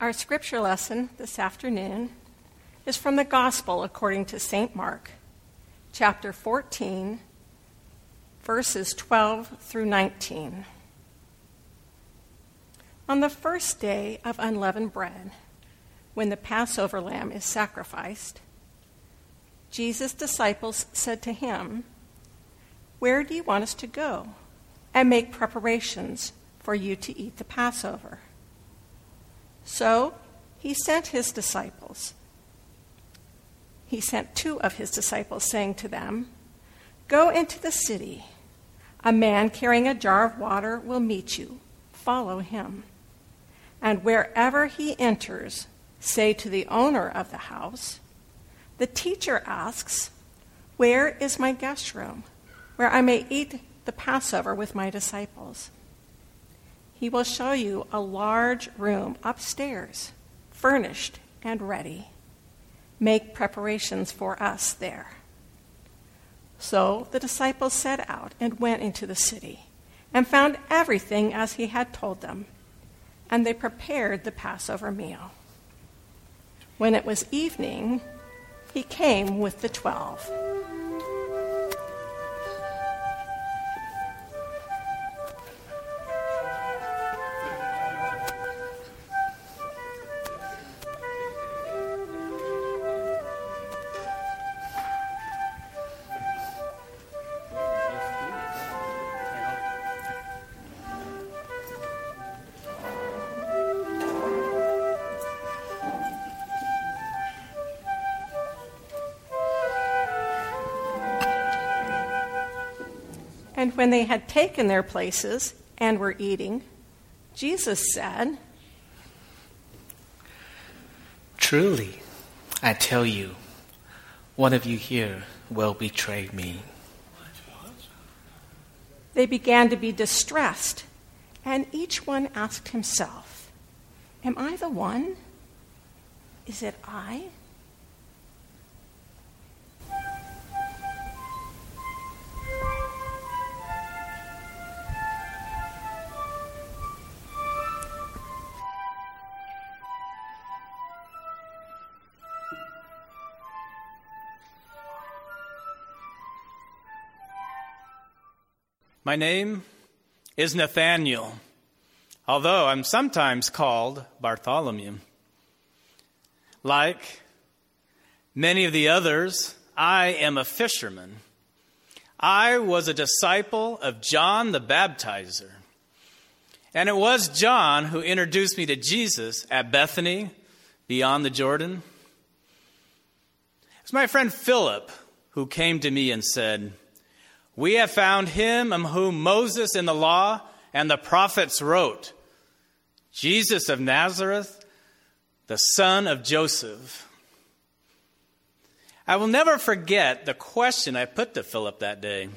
Our scripture lesson this afternoon is from the Gospel according to St. Mark, chapter 14, verses 12 through 19. On the first day of unleavened bread, when the Passover lamb is sacrificed, Jesus' disciples said to him, Where do you want us to go and make preparations for you to eat the Passover? So he sent his disciples. He sent two of his disciples, saying to them, Go into the city. A man carrying a jar of water will meet you. Follow him. And wherever he enters, say to the owner of the house, The teacher asks, Where is my guest room, where I may eat the Passover with my disciples? He will show you a large room upstairs, furnished and ready. Make preparations for us there. So the disciples set out and went into the city, and found everything as he had told them, and they prepared the Passover meal. When it was evening, he came with the twelve. And when they had taken their places and were eating, Jesus said, Truly, I tell you, one of you here will betray me. They began to be distressed, and each one asked himself, Am I the one? Is it I? My name is Nathaniel, although I'm sometimes called Bartholomew. Like many of the others, I am a fisherman. I was a disciple of John the Baptizer. And it was John who introduced me to Jesus at Bethany, beyond the Jordan. It was my friend Philip who came to me and said, we have found him of whom Moses in the law and the prophets wrote Jesus of Nazareth, the son of Joseph. I will never forget the question I put to Philip that day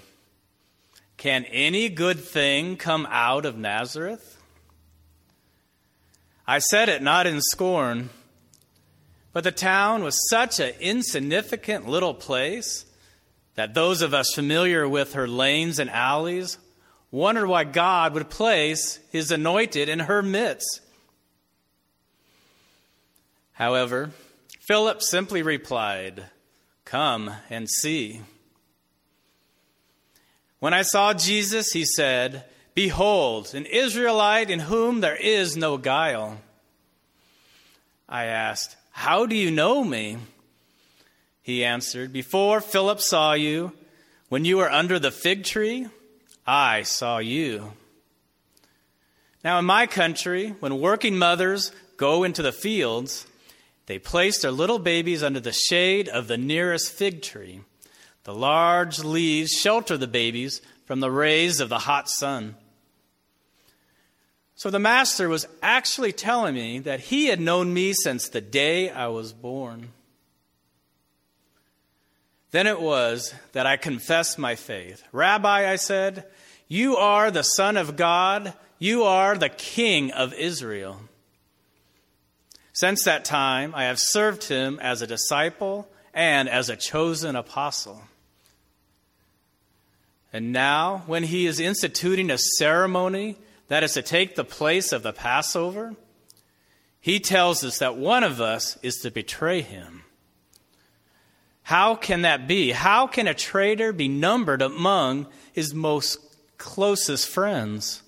Can any good thing come out of Nazareth? I said it not in scorn, but the town was such an insignificant little place that those of us familiar with her lanes and alleys wondered why God would place his anointed in her midst. However, Philip simply replied, Come and see. When I saw Jesus, he said, Behold, an Israelite in whom there is no guile. I asked, How do you know me? He answered, Before Philip saw you, when you were under the fig tree, I saw you. Now, in my country, when working mothers go into the fields, they place their little babies under the shade of the nearest fig tree. The large leaves shelter the babies from the rays of the hot sun. So the master was actually telling me that he had known me since the day I was born. Then it was that I confessed my faith. Rabbi, I said, you are the Son of God. You are the King of Israel. Since that time, I have served him as a disciple and as a chosen apostle. And now, when he is instituting a ceremony that is to take the place of the Passover, he tells us that one of us is to betray him. How can that be? How can a traitor be numbered among his most closest friends?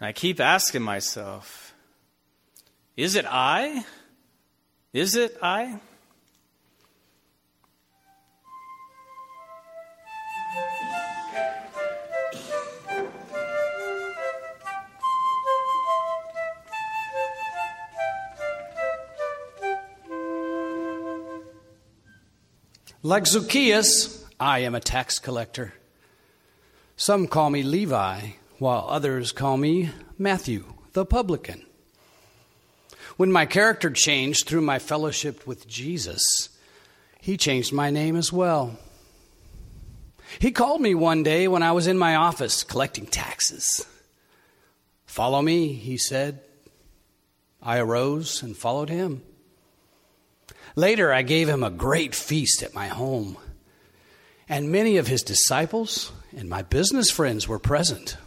I keep asking myself, is it I? Is it I? Like Zacchaeus, I am a tax collector. Some call me Levi, while others call me Matthew, the publican. When my character changed through my fellowship with Jesus, he changed my name as well. He called me one day when I was in my office collecting taxes. Follow me, he said. I arose and followed him. Later, I gave him a great feast at my home, and many of his disciples and my business friends were present.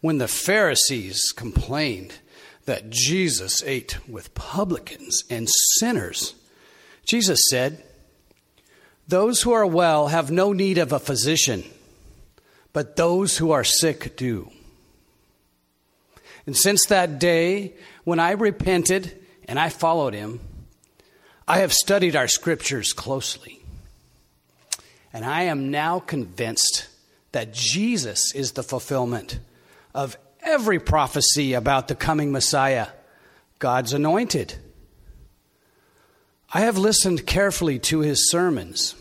When the Pharisees complained that Jesus ate with publicans and sinners, Jesus said, Those who are well have no need of a physician, but those who are sick do. And since that day, when I repented and I followed him, I have studied our scriptures closely, and I am now convinced that Jesus is the fulfillment of every prophecy about the coming Messiah, God's anointed. I have listened carefully to his sermons.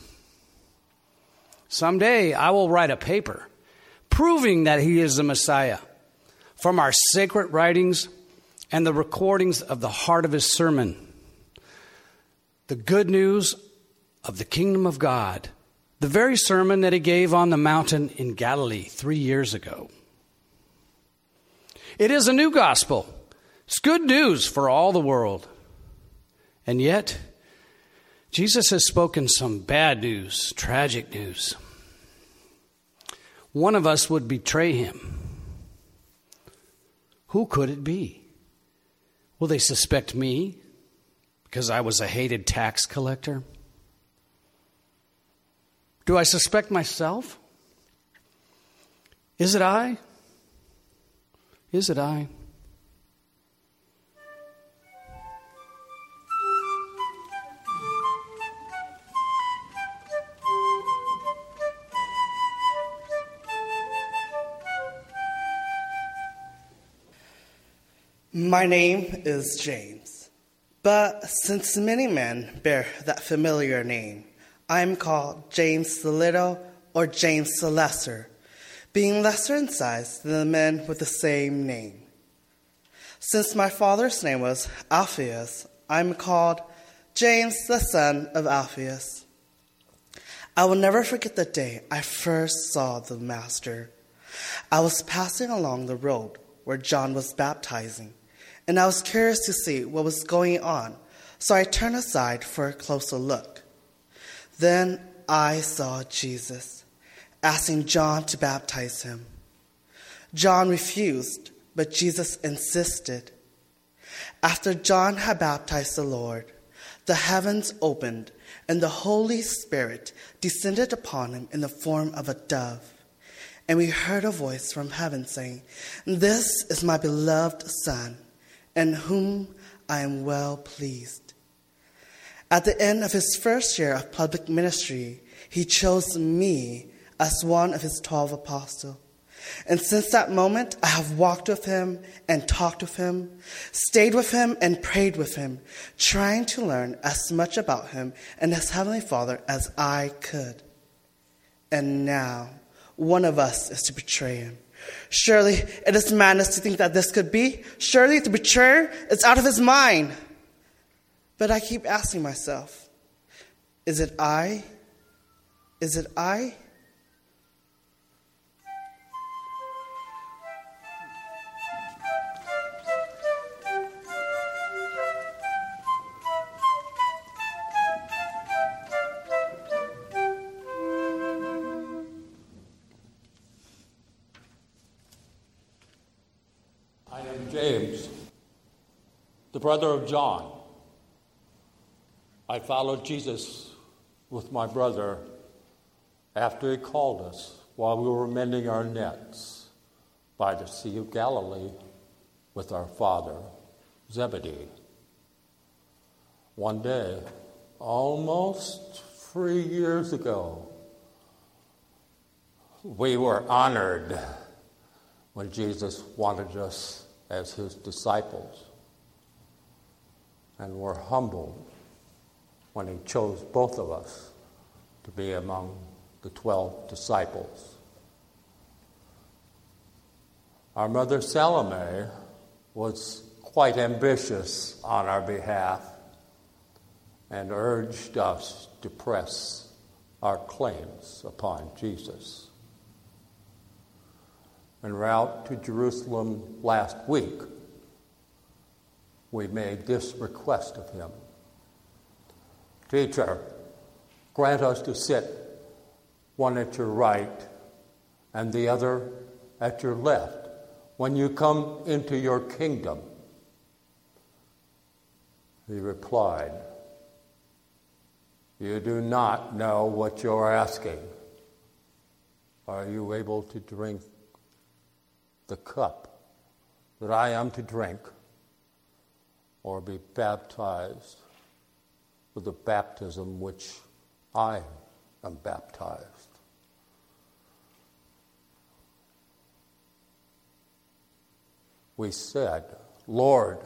Someday I will write a paper proving that he is the Messiah from our sacred writings and the recordings of the heart of his sermon the good news of the kingdom of God, the very sermon that he gave on the mountain in Galilee three years ago. It is a new gospel. It's good news for all the world. And yet, Jesus has spoken some bad news, tragic news. One of us would betray him. Who could it be? Will they suspect me? Because I was a hated tax collector? Do I suspect myself? Is it I? Is it I? My name is James. But since many men bear that familiar name, I am called James the Little or James the Lesser, being lesser in size than the men with the same name. Since my father's name was Alphaeus, I am called James the son of Alphaeus. I will never forget the day I first saw the Master. I was passing along the road where John was baptizing and I was curious to see what was going on, so I turned aside for a closer look. Then I saw Jesus asking John to baptize him. John refused, but Jesus insisted. After John had baptized the Lord, the heavens opened, and the Holy Spirit descended upon him in the form of a dove. And we heard a voice from heaven saying, This is my beloved Son in whom I am well pleased. At the end of his first year of public ministry, he chose me as one of his 12 apostles. And since that moment, I have walked with him and talked with him, stayed with him and prayed with him, trying to learn as much about him and his heavenly Father as I could. And now, one of us is to betray him. Surely it is madness to think that this could be. Surely the betrayer is out of his mind. But I keep asking myself, is it I? Is it I? Brother of John. I followed Jesus with my brother after he called us while we were mending our nets by the Sea of Galilee with our father, Zebedee. One day, almost three years ago, we were honored when Jesus wanted us as his disciples, and were humbled when he chose both of us to be among the 12 disciples. Our mother Salome was quite ambitious on our behalf and urged us to press our claims upon Jesus. En route to Jerusalem last week, we made this request of him Teacher, grant us to sit one at your right and the other at your left when you come into your kingdom. He replied, You do not know what you're asking. Are you able to drink the cup that I am to drink or be baptized with the baptism which I am baptized. We said, Lord,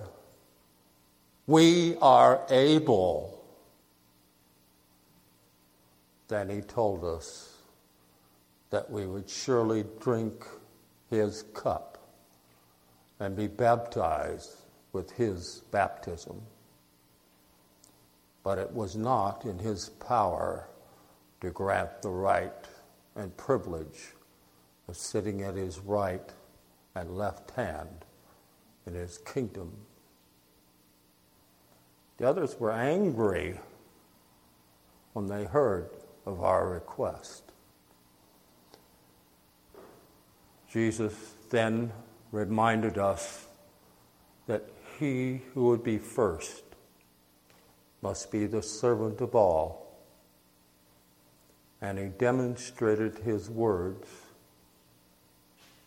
we are able. Then he told us that we would surely drink his cup and be baptized with his baptism but it was not in his power to grant the right and privilege of sitting at his right and left hand in his kingdom. The others were angry when they heard of our request. Jesus then reminded us that he who would be first must be the servant of all. And he demonstrated his words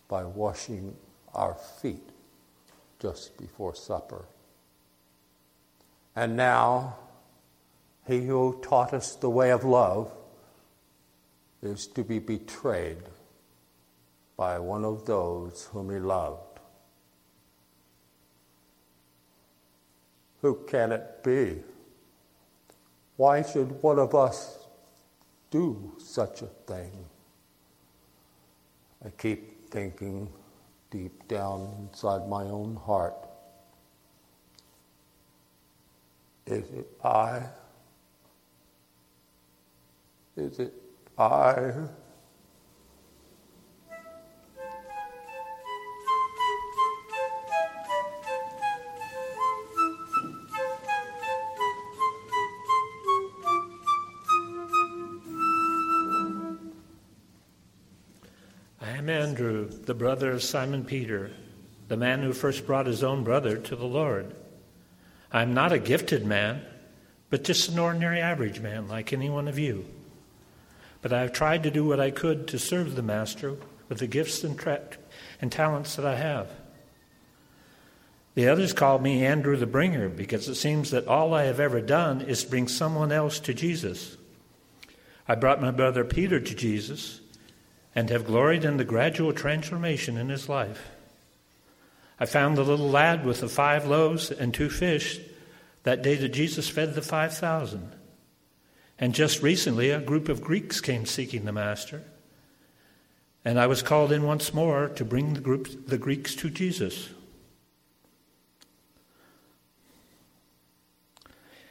by washing our feet just before supper. And now, he who taught us the way of love is to be betrayed by one of those whom he loved. Who can it be? Why should one of us do such a thing? I keep thinking deep down inside my own heart is it I? Is it I? Andrew, the brother of Simon Peter, the man who first brought his own brother to the Lord. I'm not a gifted man, but just an ordinary average man like any one of you. But I've tried to do what I could to serve the Master with the gifts and, tra- and talents that I have. The others call me Andrew the Bringer because it seems that all I have ever done is bring someone else to Jesus. I brought my brother Peter to Jesus, and have gloried in the gradual transformation in his life. I found the little lad with the five loaves and two fish that day that Jesus fed the 5,000. And just recently, a group of Greeks came seeking the Master. And I was called in once more to bring the, group, the Greeks to Jesus.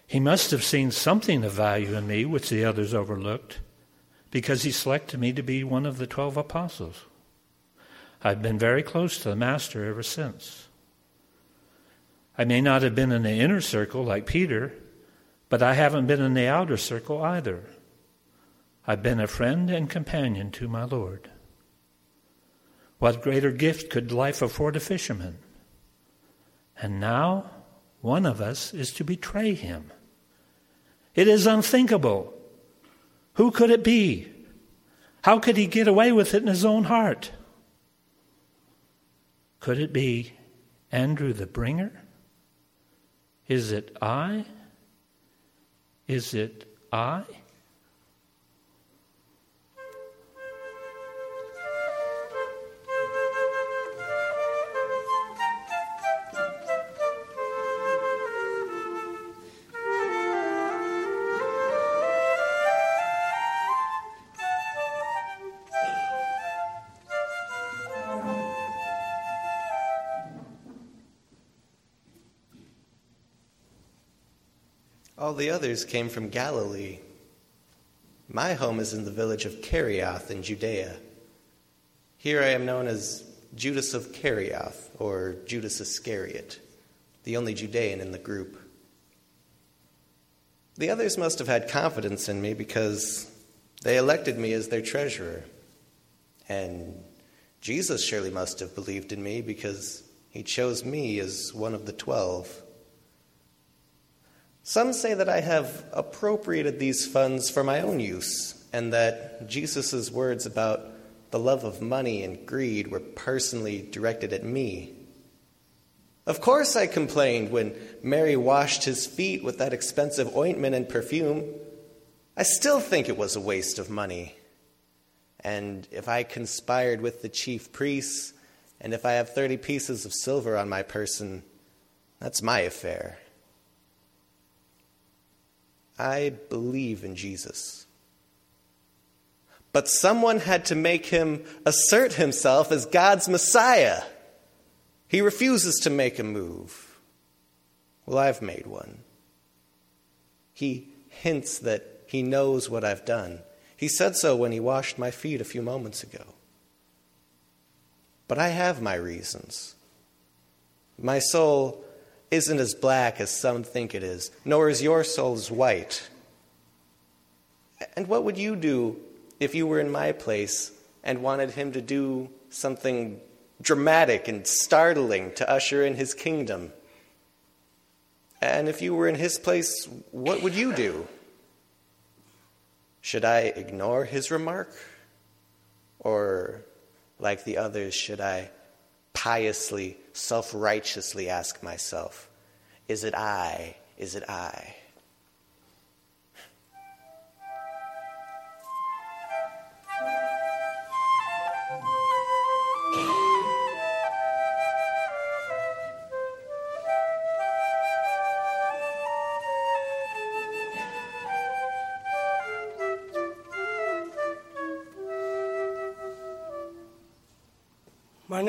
He must have seen something of value in me which the others overlooked because he selected me to be one of the 12 apostles. I've been very close to the Master ever since. I may not have been in the inner circle like Peter, but I haven't been in the outer circle either. I've been a friend and companion to my Lord. What greater gift could life afford a fisherman? And now one of us is to betray him. It is unthinkable. Who could it be? How could he get away with it in his own heart? Could it be Andrew the bringer? Is it I? Is it I? All the others came from Galilee. My home is in the village of Kerioth in Judea. Here I am known as Judas of Kerioth, or Judas Iscariot, the only Judean in the group. The others must have had confidence in me because they elected me as their treasurer. And Jesus surely must have believed in me because he chose me as one of the twelve. Some say that I have appropriated these funds for my own use, and that Jesus' words about the love of money and greed were personally directed at me. Of course, I complained when Mary washed his feet with that expensive ointment and perfume. I still think it was a waste of money. And if I conspired with the chief priests, and if I have 30 pieces of silver on my person, that's my affair. I believe in Jesus. But someone had to make him assert himself as God's Messiah. He refuses to make a move. Well, I've made one. He hints that he knows what I've done. He said so when he washed my feet a few moments ago. But I have my reasons. My soul isn't as black as some think it is, nor is your soul as white. And what would you do if you were in my place and wanted him to do something dramatic and startling to usher in his kingdom? And if you were in his place, what would you do? Should I ignore his remark? Or, like the others, should I piously, self righteously ask myself, Is it I? Is it I?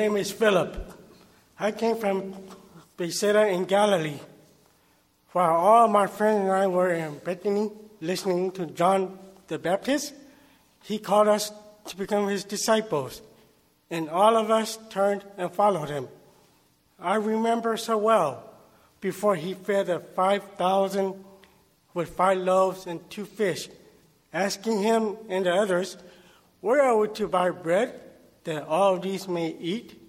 Name is Philip. I came from Bethsaida in Galilee. While all my friends and I were in Bethany listening to John the Baptist, he called us to become his disciples, and all of us turned and followed him. I remember so well before he fed the 5,000 with five loaves and two fish, asking him and the others, Where are we to buy bread that all these may eat?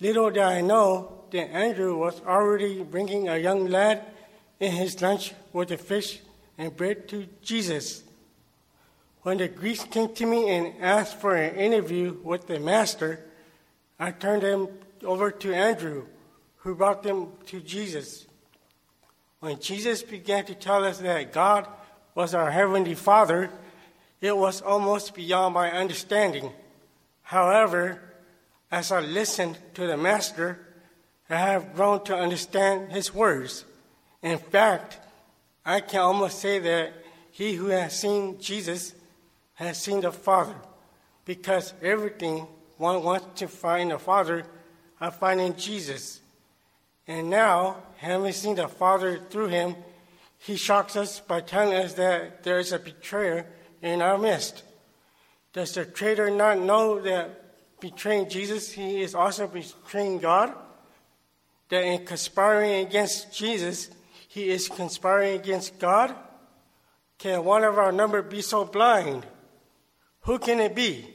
Little did I know that Andrew was already bringing a young lad in his lunch with the fish and bread to Jesus. When the Greeks came to me and asked for an interview with the master, I turned them over to Andrew, who brought them to Jesus. When Jesus began to tell us that God was our Heavenly Father, it was almost beyond my understanding. However, as I listened to the Master, I have grown to understand his words. In fact, I can almost say that he who has seen Jesus has seen the Father, because everything one wants to find the Father, I find in Jesus. And now, having seen the Father through him, he shocks us by telling us that there is a betrayer in our midst. Does the traitor not know that betraying Jesus, he is also betraying God? That in conspiring against Jesus, he is conspiring against God? Can one of our number be so blind? Who can it be?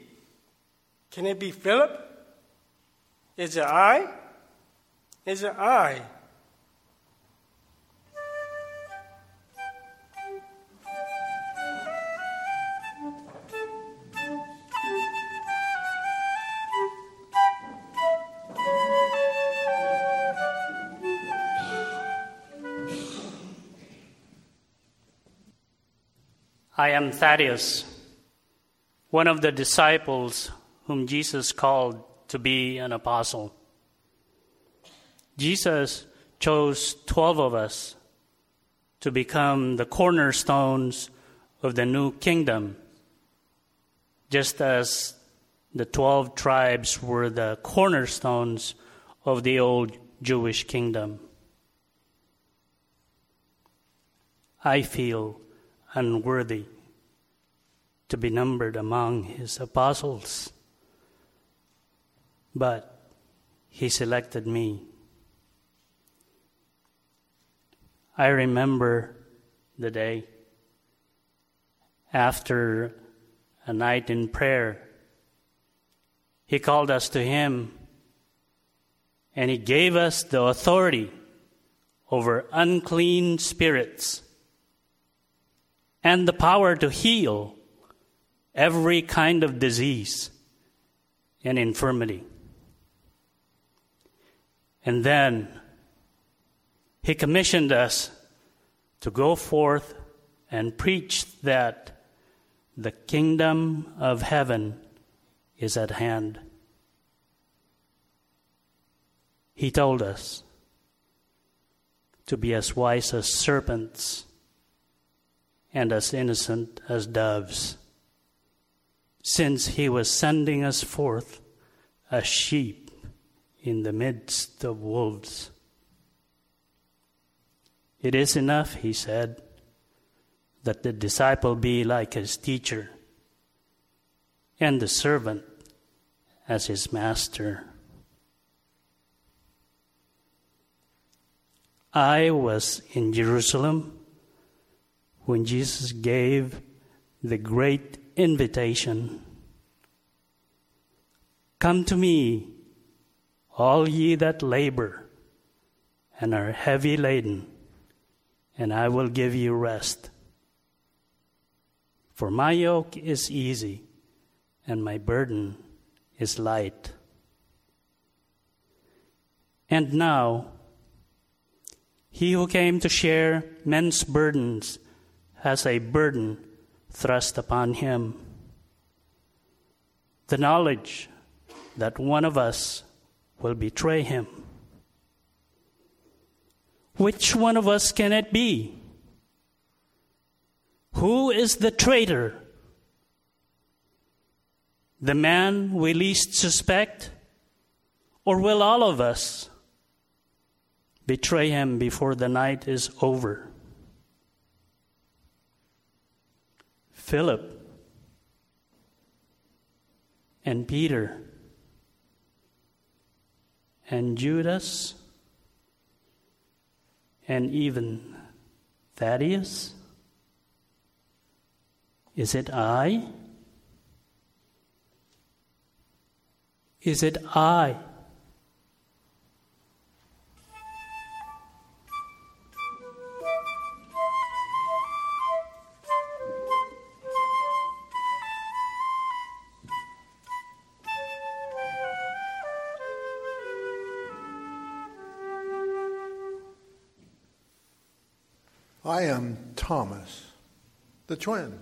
Can it be Philip? Is it I? is it I? I am Thaddeus, one of the disciples whom Jesus called to be an apostle. Jesus chose 12 of us to become the cornerstones of the new kingdom, just as the 12 tribes were the cornerstones of the old Jewish kingdom. I feel unworthy to be numbered among his apostles. But he selected me. I remember the day after a night in prayer. He called us to him and he gave us the authority over unclean spirits and the power to heal every kind of disease and infirmity. And then he commissioned us to go forth and preach that the kingdom of heaven is at hand. He told us to be as wise as serpents and as innocent as doves, since he was sending us forth a sheep in the midst of wolves. It is enough, he said, that the disciple be like his teacher, and the servant as his master. I was in Jerusalem when Jesus gave the great invitation Come to me, all ye that labor and are heavy laden, and I will give you rest. For my yoke is easy, and my burden is light. And now, he who came to share men's burdens has a burden thrust upon him. The knowledge that one of us will betray him. Which one of us can it be? Who is the traitor? The man we least suspect? Or will all of us betray him before the night is over? Philip and Peter and Judas and even Thaddeus? Is it I? Is it I? Thomas, the twin.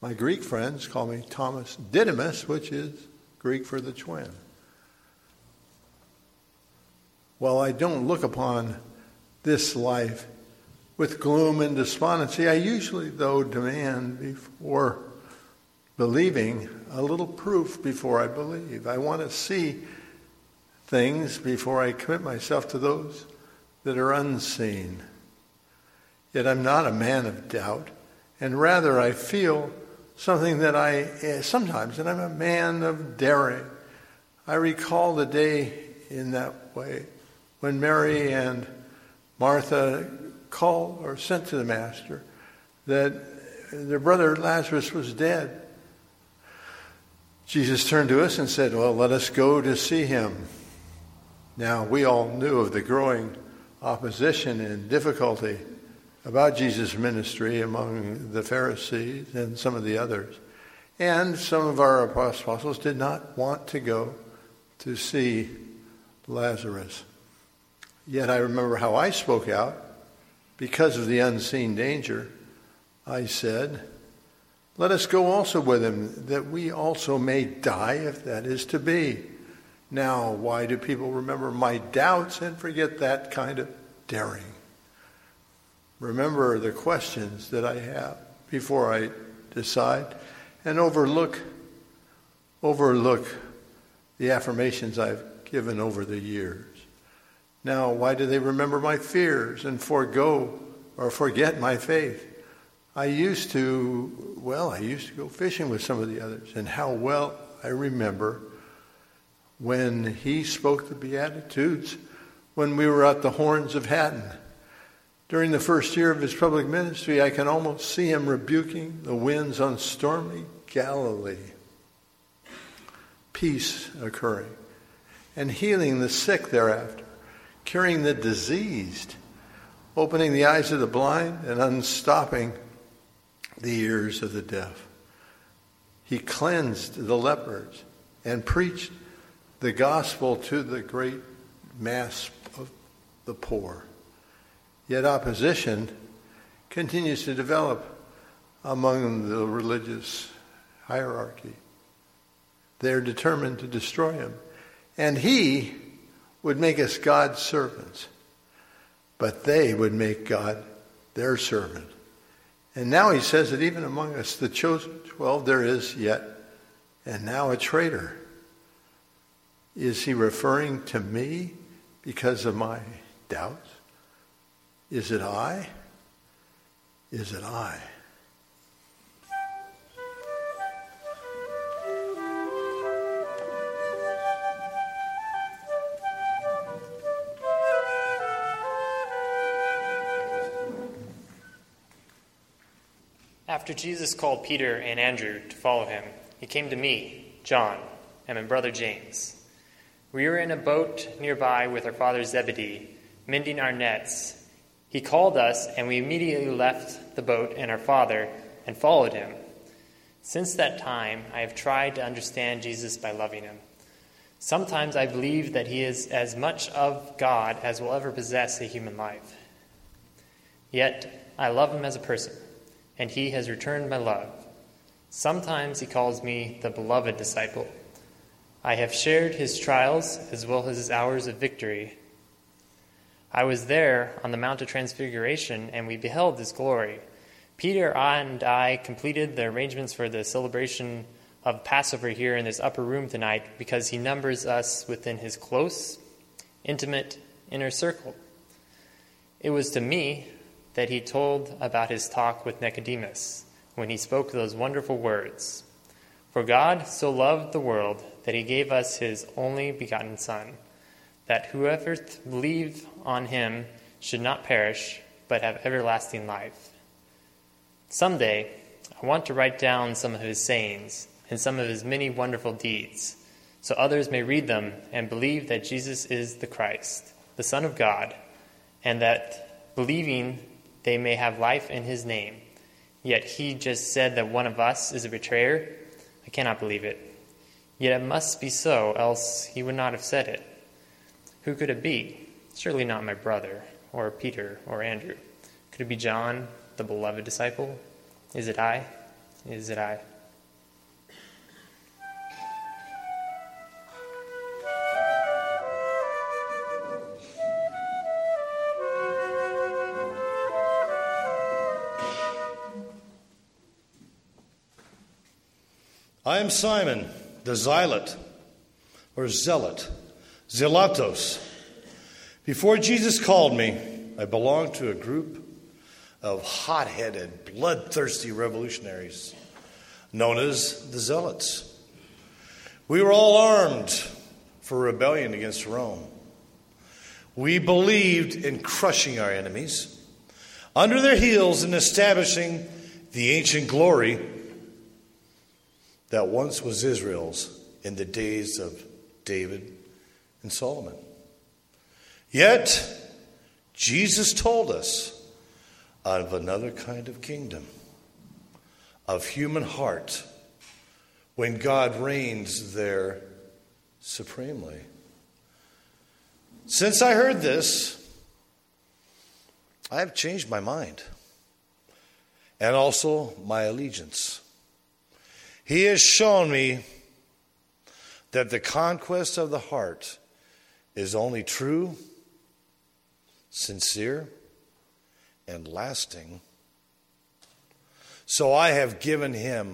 My Greek friends call me Thomas Didymus, which is Greek for the twin. While I don't look upon this life with gloom and despondency, I usually, though, demand before believing a little proof before I believe. I want to see things before I commit myself to those that are unseen. Yet I'm not a man of doubt, and rather I feel something that I eh, sometimes, and I'm a man of daring. I recall the day in that way when Mary and Martha called or sent to the Master that their brother Lazarus was dead. Jesus turned to us and said, Well, let us go to see him. Now, we all knew of the growing opposition and difficulty about Jesus' ministry among the Pharisees and some of the others. And some of our apostles did not want to go to see Lazarus. Yet I remember how I spoke out because of the unseen danger. I said, Let us go also with him, that we also may die, if that is to be. Now, why do people remember my doubts and forget that kind of daring? Remember the questions that I have before I decide and overlook overlook the affirmations I've given over the years. Now, why do they remember my fears and forego or forget my faith? I used to, well, I used to go fishing with some of the others, and how well I remember when he spoke the Beatitudes when we were at the Horns of Hattin. During the first year of his public ministry, I can almost see him rebuking the winds on stormy Galilee. Peace occurring and healing the sick thereafter, curing the diseased, opening the eyes of the blind, and unstopping the ears of the deaf. He cleansed the lepers and preached the gospel to the great mass of the poor. Yet opposition continues to develop among the religious hierarchy. They're determined to destroy him. And he would make us God's servants, but they would make God their servant. And now he says that even among us, the chosen twelve, there is yet, and now a traitor. Is he referring to me because of my doubts? Is it I? Is it I? After Jesus called Peter and Andrew to follow him, he came to me, John, and my brother James. We were in a boat nearby with our father Zebedee, mending our nets. He called us, and we immediately left the boat and our father and followed him. Since that time, I have tried to understand Jesus by loving him. Sometimes I believe that he is as much of God as will ever possess a human life. Yet, I love him as a person and he has returned my love. Sometimes he calls me the beloved disciple. I have shared his trials as well as his hours of victory. I was there on the Mount of Transfiguration, and we beheld his glory. Peter and I completed the arrangements for the celebration of Passover here in this upper room tonight because he numbers us within his close, intimate inner circle. It was to me that he told about his talk with Nicodemus when he spoke those wonderful words For God so loved the world that he gave us his only begotten Son, that whoever believe on him should not perish, but have everlasting life. Someday, I want to write down some of his sayings and some of his many wonderful deeds, so others may read them and believe that Jesus is the Christ, the Son of God, and that believing they may have life in his name. Yet he just said that one of us is a betrayer? I cannot believe it. Yet it must be so, else he would not have said it. Who could it be? Surely not my brother, or Peter, or Andrew. Could it be John, the beloved disciple? Is it I? Is it I? I am Simon, the zealot, or zealot, zealotos. Before Jesus called me, I belonged to a group of hot headed, bloodthirsty revolutionaries known as the Zealots. We were all armed for rebellion against Rome. We believed in crushing our enemies, under their heels, and establishing the ancient glory that once was Israel's in the days of David and Solomon. Yet, Jesus told us of another kind of kingdom, of human heart, when God reigns there supremely. Since I heard this, I have changed my mind and also my allegiance. He has shown me that the conquest of the heart is only true, sincere, and lasting. So I have given him